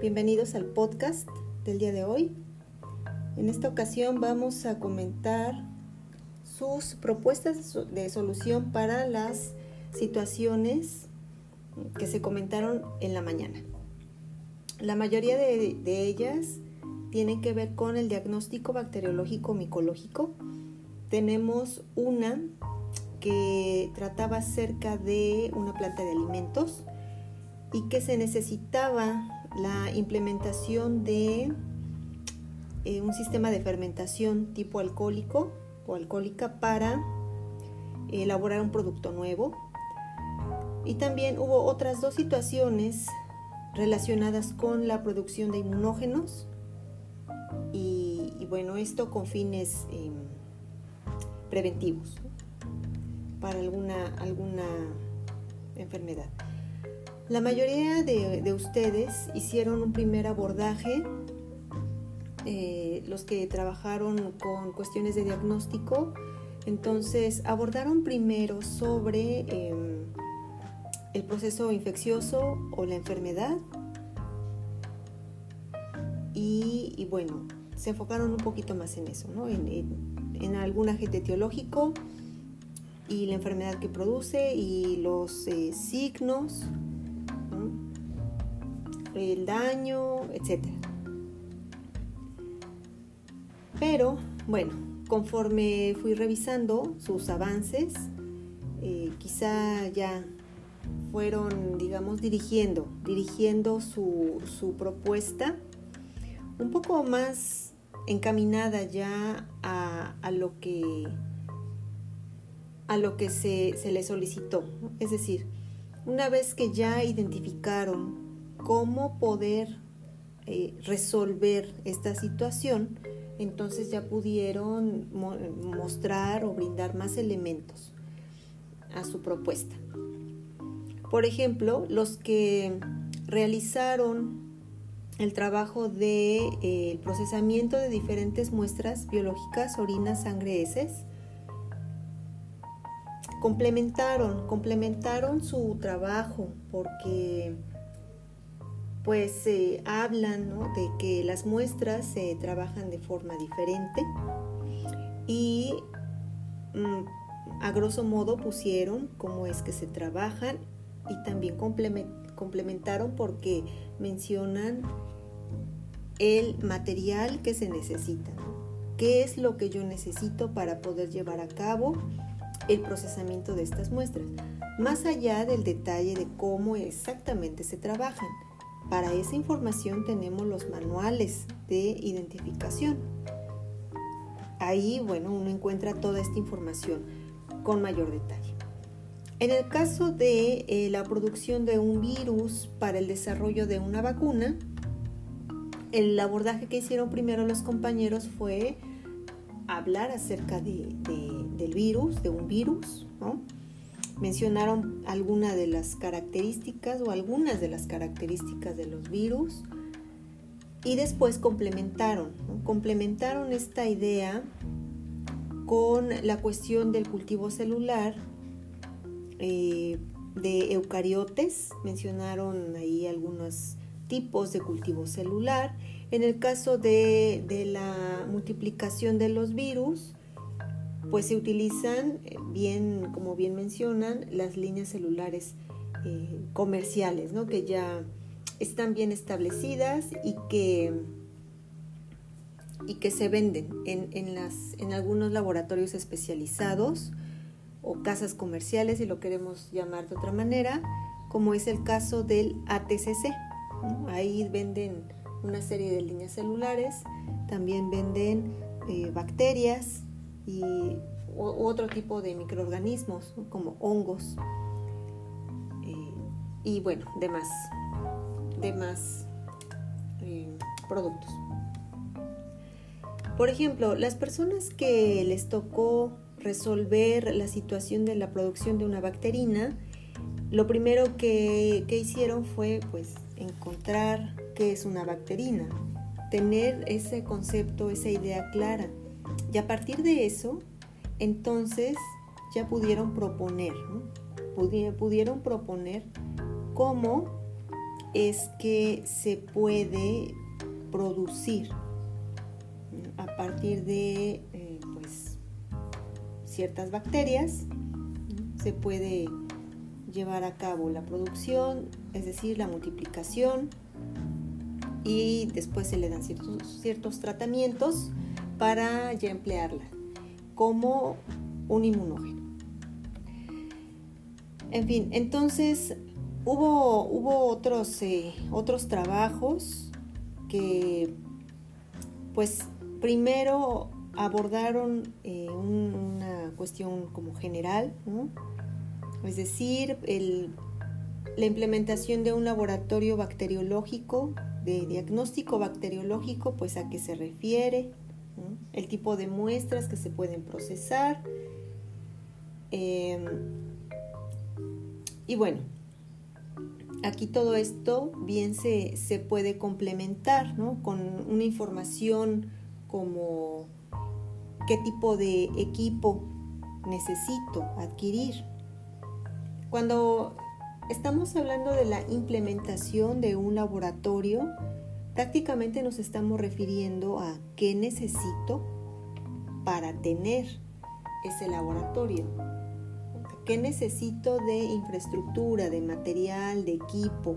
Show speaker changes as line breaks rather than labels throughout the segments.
bienvenidos al podcast del día de hoy. En esta ocasión vamos a comentar sus propuestas de solución para las situaciones que se comentaron en la mañana. La mayoría de, ellas tienen que ver con el diagnóstico bacteriológico micológico. Tenemos una que trataba acerca de una planta de alimentos y que se necesitaba la implementación de eh, un sistema de fermentación tipo alcohólico o alcohólica para elaborar un producto nuevo. Y también hubo otras dos situaciones relacionadas con la producción de inmunógenos y, bueno, esto con fines em, preventivos para alguna, alguna enfermedad. La mayoría de, ustedes hicieron un primer abordaje, eh, los que trabajaron con cuestiones de diagnóstico, entonces abordaron primero sobre em, el proceso infeccioso o la enfermedad y, bueno, se enfocaron un poquito más en eso, ¿no? en, algún agente etiológico y la enfermedad que produce y los eh, signos el daño, etc. Pero bueno, conforme fui revisando sus avances, eh, quizá ya fueron, digamos, dirigiendo, dirigiendo su, propuesta un poco más encaminada ya a, lo que a lo que se, se le solicitó. Es decir, una vez que ya identificaron cómo poder eh, resolver esta situación, entonces ya pudieron mostrar o brindar más elementos a su propuesta. Por ejemplo, los que realizaron el trabajo de eh, procesamiento de diferentes muestras biológicas, orinas, sangre, heces, complementaron, complementaron su trabajo porque pues se hablan de que las muestras se trabajan de forma diferente y mm, a grosso modo pusieron cómo es que se trabajan y también complementaron porque mencionan el material que se necesita, qué es lo que yo necesito para poder llevar a cabo el procesamiento de estas muestras, más allá del detalle de cómo exactamente se trabajan. Para esa información tenemos los manuales de identificación. Ahí, bueno, uno encuentra toda esta información con mayor detalle. En el caso de eh, la producción de un virus para el desarrollo de una vacuna, el abordaje que hicieron primero los compañeros fue hablar acerca del virus, de un virus, ¿no? Mencionaron algunas de las características o algunas de las características de los virus y después complementaron, complementaron esta idea con la cuestión del cultivo celular eh, de eucariotes, mencionaron ahí algunos tipos de cultivo celular. En el caso de, de la multiplicación de los virus, pues se utilizan eh, bien, como bien mencionan, las líneas celulares eh, comerciales, ¿no? que ya están bien establecidas y que, y que se venden en, en, las, en algunos laboratorios especializados o casas comerciales, si lo queremos llamar de otra manera, como es el caso del ATCC. Ahí venden una serie de líneas celulares, también venden eh, bacterias, y otro tipo de microorganismos como hongos eh, y bueno, demás, demás eh, productos. Por ejemplo, las personas que les tocó resolver la situación de la producción de una bacterina, lo primero que, que hicieron fue pues encontrar qué es una bacterina, tener ese concepto, esa idea clara y a partir de eso, entonces ya pudieron proponer, pudieron proponer cómo es que se puede producir a partir de eh, pues, ciertas bacterias, se puede llevar a cabo la producción, es decir, la multiplicación, y después se le dan ciertos, ciertos tratamientos para ya emplearla como un inmunógeno. En fin, entonces hubo, otros, eh, otros trabajos que pues primero abordaron eh, una cuestión como general, es decir, la implementación de un laboratorio bacteriológico, de diagnóstico bacteriológico, pues a qué se refiere, el tipo de muestras que se pueden procesar. Em, y bueno, aquí todo esto bien se, se puede complementar con una información como qué tipo de equipo necesito adquirir. Cuando estamos hablando de la implementación de un laboratorio, prácticamente nos estamos refiriendo a qué necesito para tener ese laboratorio. ¿Qué necesito de infraestructura, de material, de equipo,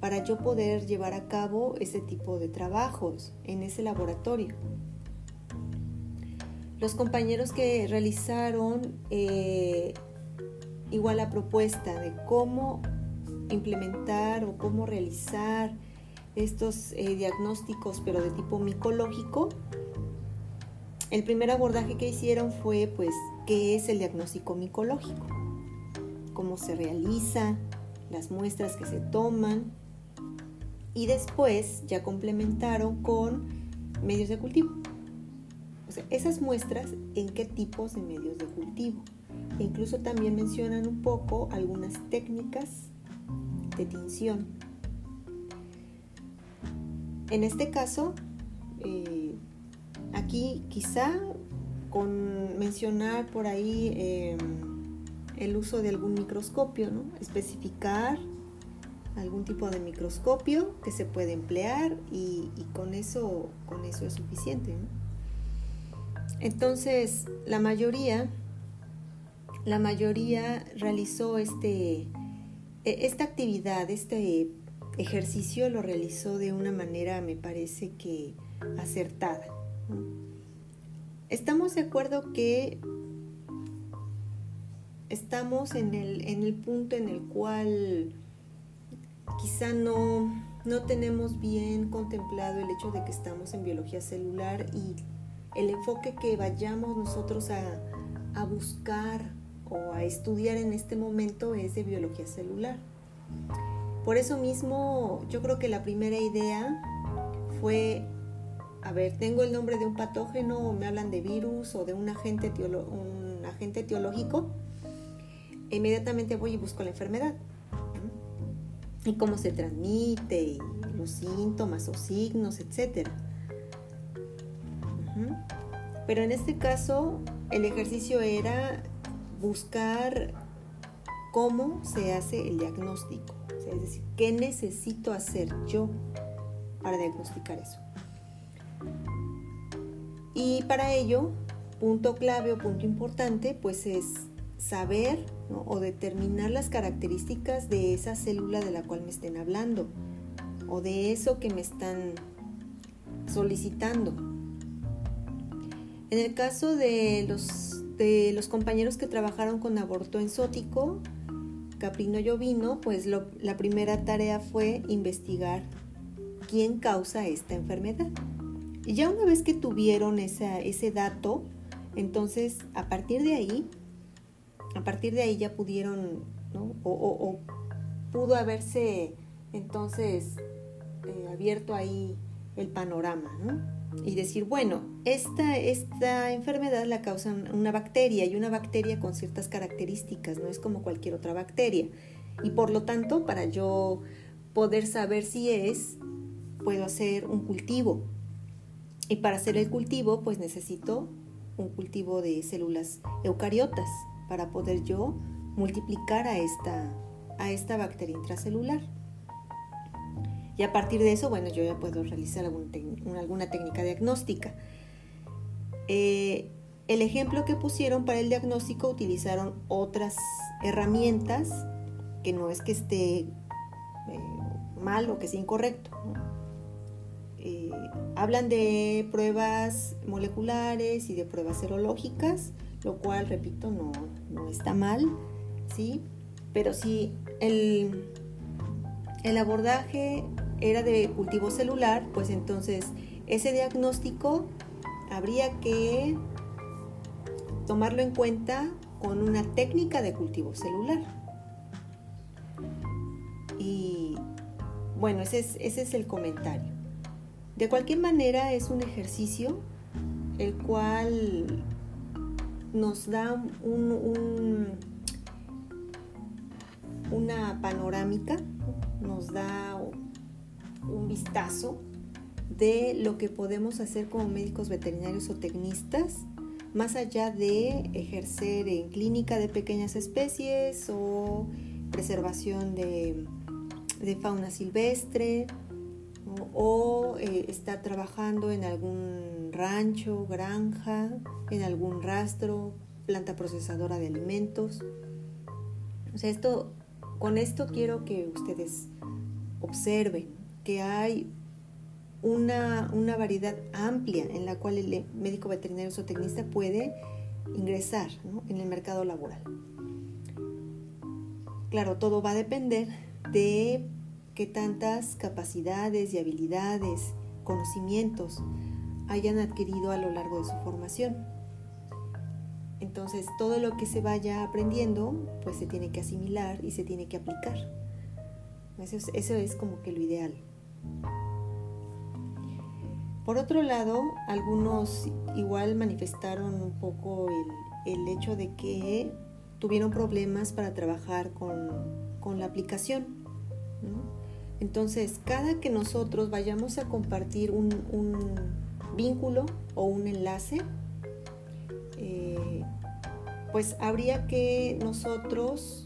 para yo poder llevar a cabo ese tipo de trabajos en ese laboratorio? Los compañeros que realizaron eh, igual la propuesta de cómo implementar o cómo realizar estos eh, diagnósticos, pero de tipo micológico, el primer abordaje que hicieron fue, pues, ¿qué es el diagnóstico micológico? ¿Cómo se realiza? Las muestras que se toman. Y después ya complementaron con medios de cultivo. O sea, esas muestras en qué tipos de medios de cultivo. E incluso también mencionan un poco algunas técnicas de tinción en este caso, eh, aquí quizá con mencionar por ahí em, el uso de algún microscopio, ¿no? especificar algún tipo de microscopio que se puede emplear y, con, eso, con eso es suficiente. Entonces, la mayoría, la mayoría realizó este, e, esta actividad, este ejercicio lo realizó de una manera, me parece que acertada. Estamos de acuerdo que estamos en el, en el punto en el cual quizá no, no tenemos bien contemplado el hecho de que estamos en biología celular y el enfoque que vayamos nosotros a, a buscar o a estudiar en este momento es de biología celular. Por eso mismo yo creo que la primera idea fue, a ver, tengo el nombre de un patógeno o me hablan de virus o de un agente, un agente etiológico, inmediatamente voy y busco la enfermedad. Y cómo se transmite, y los síntomas o signos, etc. Pero en este caso, el ejercicio era buscar cómo se hace el diagnóstico. Es decir, ¿qué necesito hacer yo para diagnosticar eso? Y para ello, punto clave o punto importante, pues es saber o determinar las características de esa célula de la cual me estén hablando o de eso que me están solicitando. En el caso de los, de los compañeros que trabajaron con aborto ensótico, caprino Llovino, pues la primera tarea fue investigar quién causa esta enfermedad. Y ya una vez que tuvieron ese dato, entonces a partir de ahí, a partir de ahí ya pudieron, ¿no? o, pudo haberse entonces eh, abierto ahí el panorama, ¿no? Y decir, bueno, esta, esta enfermedad la causa una bacteria y una bacteria con ciertas características, no es como cualquier otra bacteria. Y por lo tanto, para yo poder saber si es, puedo hacer un cultivo. Y para hacer el cultivo, pues necesito un cultivo de células eucariotas para poder yo multiplicar a esta, a esta bacteria intracelular. Y a partir de eso, bueno, yo ya puedo realizar alguna técnica diagnóstica. Eh, el ejemplo que pusieron para el diagnóstico utilizaron otras herramientas, que no es que esté eh, mal o que sea incorrecto. Eh, hablan de pruebas moleculares y de pruebas serológicas, lo cual, repito, no, no está mal, ¿sí? Pero si el, el abordaje era de cultivo celular, pues entonces ese diagnóstico habría que tomarlo en cuenta con una técnica de cultivo celular. Y bueno, ese es, ese es el comentario. De cualquier manera es un ejercicio el cual nos da un, una panorámica, nos da un vistazo de lo que podemos hacer como médicos veterinarios o tecnistas, más allá de ejercer en clínica de pequeñas especies o preservación de, fauna silvestre o eh, estar trabajando en algún rancho, granja, en algún rastro, planta procesadora de alimentos. O sea, esto, con esto quiero que ustedes observen que hay una, variedad amplia en la cual el médico veterinario zootecnista puede ingresar en el mercado laboral. Claro, todo va a depender de qué tantas capacidades y habilidades, conocimientos hayan adquirido a lo largo de su formación. Entonces, todo lo que se vaya aprendiendo, pues se tiene que asimilar y se tiene que aplicar. eso es como que lo ideal. Por otro lado, algunos igual manifestaron un poco el, hecho de que tuvieron problemas para trabajar con, la aplicación. Entonces, cada que nosotros vayamos a compartir un, vínculo o un enlace, eh, pues habría que nosotros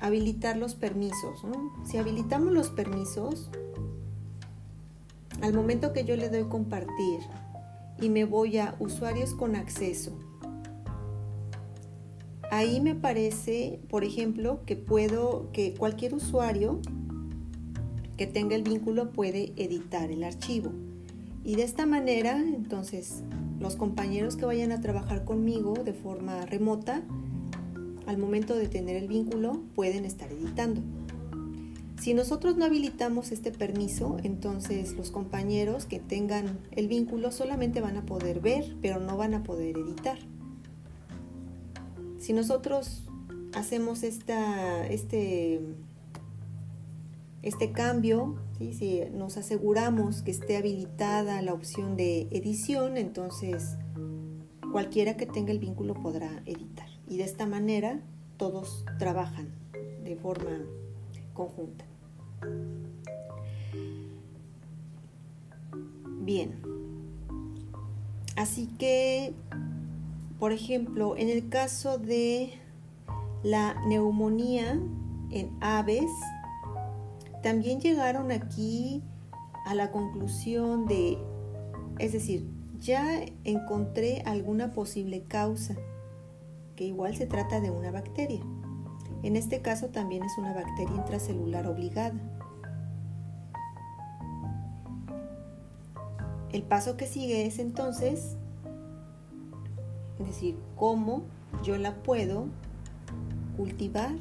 habilitar los permisos. Si habilitamos los permisos, al momento que yo le doy compartir y me voy a usuarios con acceso, ahí me parece, por ejemplo, que puedo, que cualquier usuario que tenga el vínculo puede editar el archivo. Y de esta manera, entonces, los compañeros que vayan a trabajar conmigo de forma remota, al momento de tener el vínculo, pueden estar editando. Si nosotros no habilitamos este permiso, entonces los compañeros que tengan el vínculo solamente van a poder ver, pero no van a poder editar. Si nosotros hacemos esta, este, este cambio, si nos aseguramos que esté habilitada la opción de edición, entonces cualquiera que tenga el vínculo podrá editar. Y de esta manera todos trabajan de forma conjunta. Bien. Así que, por ejemplo, en el caso de la neumonía en aves, también llegaron aquí a la conclusión de, es decir, ya encontré alguna posible causa, que igual se trata de una bacteria. En este caso también es una bacteria intracelular obligada. El paso que sigue es entonces decir cómo yo la puedo cultivar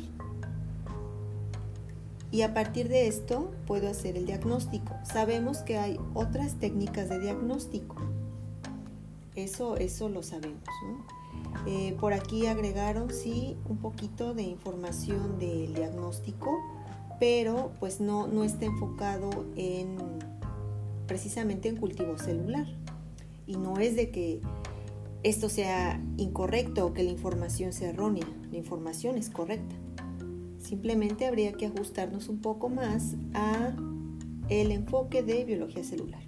y a partir de esto puedo hacer el diagnóstico. Sabemos que hay otras técnicas de diagnóstico. Eso, eso lo sabemos. ¿no? Eh, por aquí agregaron, sí, un poquito de información del diagnóstico, pero pues no, no está enfocado en precisamente en cultivo celular. Y no es de que esto sea incorrecto o que la información sea errónea, la información es correcta. Simplemente habría que ajustarnos un poco más a el enfoque de biología celular.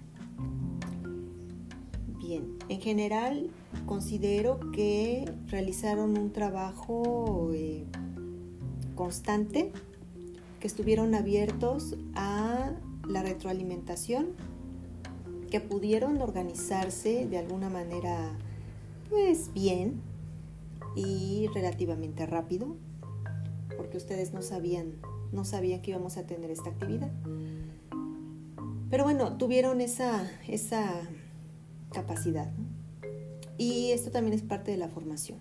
Bien, en general considero que realizaron un trabajo eh, constante, que estuvieron abiertos a la retroalimentación, que pudieron organizarse de alguna manera pues bien y relativamente rápido, porque ustedes no sabían, no sabían que íbamos a tener esta actividad. Pero bueno, tuvieron esa, esa capacidad. Y esto también es parte de la formación.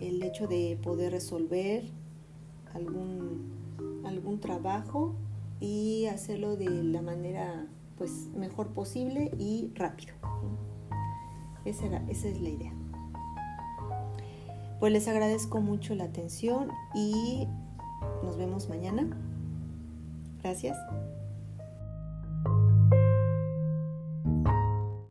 El hecho de poder resolver algún, algún trabajo y hacerlo de la manera pues mejor posible y rápido. Esa, esa es la idea. Pues les agradezco mucho la atención y nos vemos mañana. Gracias.